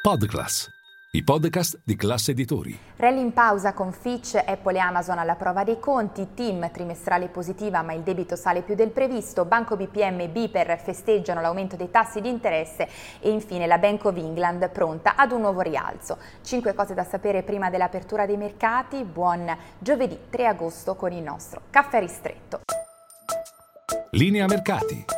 Podclass, i podcast di classe editori. Rally in pausa con Fitch, Apple e Amazon alla prova dei conti, team trimestrale positiva ma il debito sale più del previsto, Banco BPM e Biper festeggiano l'aumento dei tassi di interesse e infine la Bank of England pronta ad un nuovo rialzo. Cinque cose da sapere prima dell'apertura dei mercati, buon giovedì 3 agosto con il nostro caffè ristretto. Linea mercati.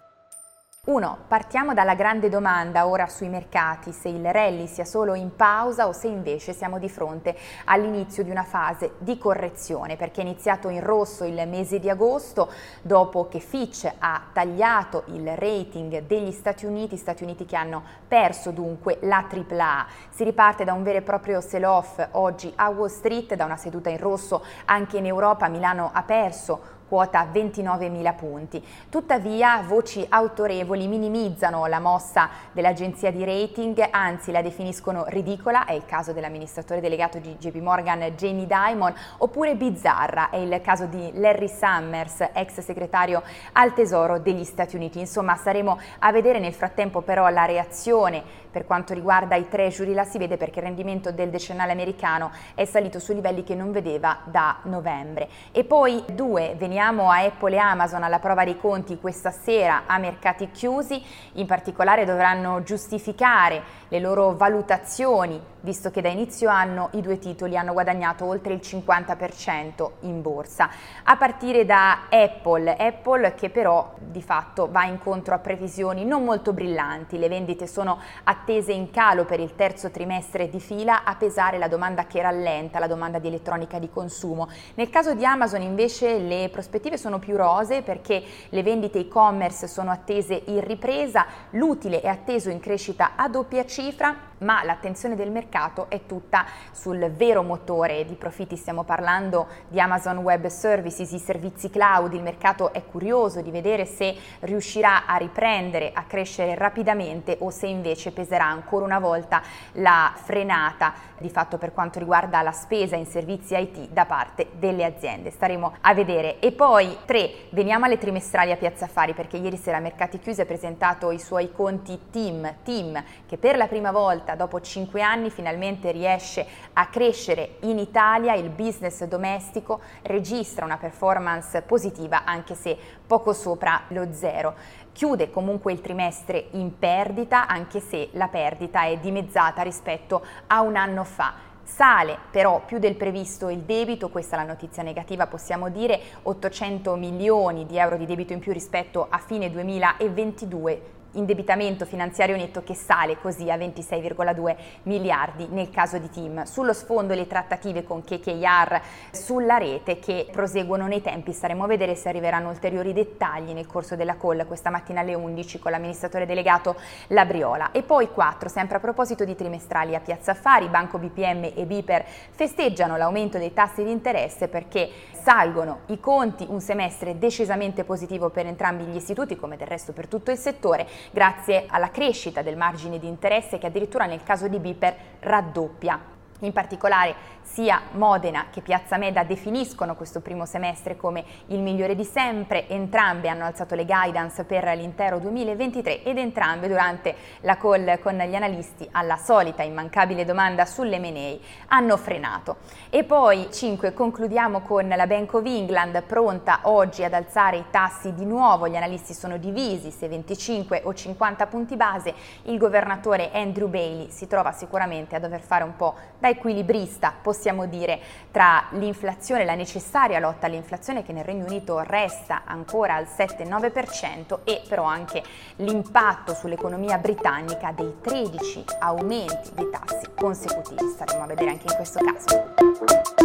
1. Partiamo dalla grande domanda ora sui mercati, se il rally sia solo in pausa o se invece siamo di fronte all'inizio di una fase di correzione, perché è iniziato in rosso il mese di agosto dopo che Fitch ha tagliato il rating degli Stati Uniti, Stati Uniti che hanno perso dunque la AAA. Si riparte da un vero e proprio sell-off oggi a Wall Street, da una seduta in rosso anche in Europa, Milano ha perso quota 29.000 punti. Tuttavia voci autorevoli minimizzano la mossa dell'agenzia di rating, anzi la definiscono ridicola, è il caso dell'amministratore delegato di JP Morgan Jamie Dimon, oppure bizzarra, è il caso di Larry Summers, ex segretario al Tesoro degli Stati Uniti. Insomma, staremo a vedere nel frattempo però la reazione per quanto riguarda i treasury, la si vede perché il rendimento del decennale americano è salito su livelli che non vedeva da novembre. E poi due, veniamo Veniamo a Apple e Amazon alla prova dei conti questa sera a mercati chiusi, in particolare dovranno giustificare le loro valutazioni, visto che da inizio anno i due titoli hanno guadagnato oltre il 50% in borsa. A partire da Apple, Apple che però di fatto va incontro a previsioni non molto brillanti, le vendite sono attese in calo per il terzo trimestre di fila, a pesare la domanda che rallenta, la domanda di elettronica di consumo. Nel caso di Amazon invece le prospettive sono più rose perché le vendite e-commerce sono attese in ripresa, l'utile è atteso in crescita a doppia cifra, ma l'attenzione del mercato è tutta sul vero motore di profitti, stiamo parlando di Amazon Web Services, i servizi cloud, il mercato è curioso di vedere se riuscirà a riprendere, a crescere rapidamente o se invece peserà ancora una volta la frenata di fatto per quanto riguarda la spesa in servizi IT da parte delle aziende. Staremo a vedere. E poi tre, veniamo alle trimestrali a Piazza Affari perché ieri sera Mercati Chiusi ha presentato i suoi conti team, team che per la prima volta volta dopo cinque anni finalmente riesce a crescere in Italia, il business domestico registra una performance positiva anche se poco sopra lo zero. Chiude comunque il trimestre in perdita anche se la perdita è dimezzata rispetto a un anno fa. Sale però più del previsto il debito, questa è la notizia negativa possiamo dire, 800 milioni di euro di debito in più rispetto a fine 2022 indebitamento finanziario netto che sale così a 26,2 miliardi nel caso di Team. Sullo sfondo le trattative con KKR sulla rete che proseguono nei tempi, staremo a vedere se arriveranno ulteriori dettagli nel corso della call questa mattina alle 11 con l'amministratore delegato Labriola. E poi 4, sempre a proposito di trimestrali a Piazza Affari, Banco BPM e Biper festeggiano l'aumento dei tassi di interesse perché salgono i conti, un semestre decisamente positivo per entrambi gli istituti come del resto per tutto il settore grazie alla crescita del margine di interesse che addirittura nel caso di Biper raddoppia. In particolare sia Modena che Piazza Meda definiscono questo primo semestre come il migliore di sempre, entrambe hanno alzato le guidance per l'intero 2023 ed entrambe durante la call con gli analisti alla solita immancabile domanda sulle sull'M&A hanno frenato. E poi 5 concludiamo con la Bank of England pronta oggi ad alzare i tassi di nuovo, gli analisti sono divisi se 25 o 50 punti base, il governatore Andrew Bailey si trova sicuramente a dover fare un po' da equilibrista, possiamo dire, tra l'inflazione, la necessaria lotta all'inflazione che nel Regno Unito resta ancora al 7-9% e però anche l'impatto sull'economia britannica dei 13 aumenti dei tassi consecutivi. Staremo a vedere anche in questo caso.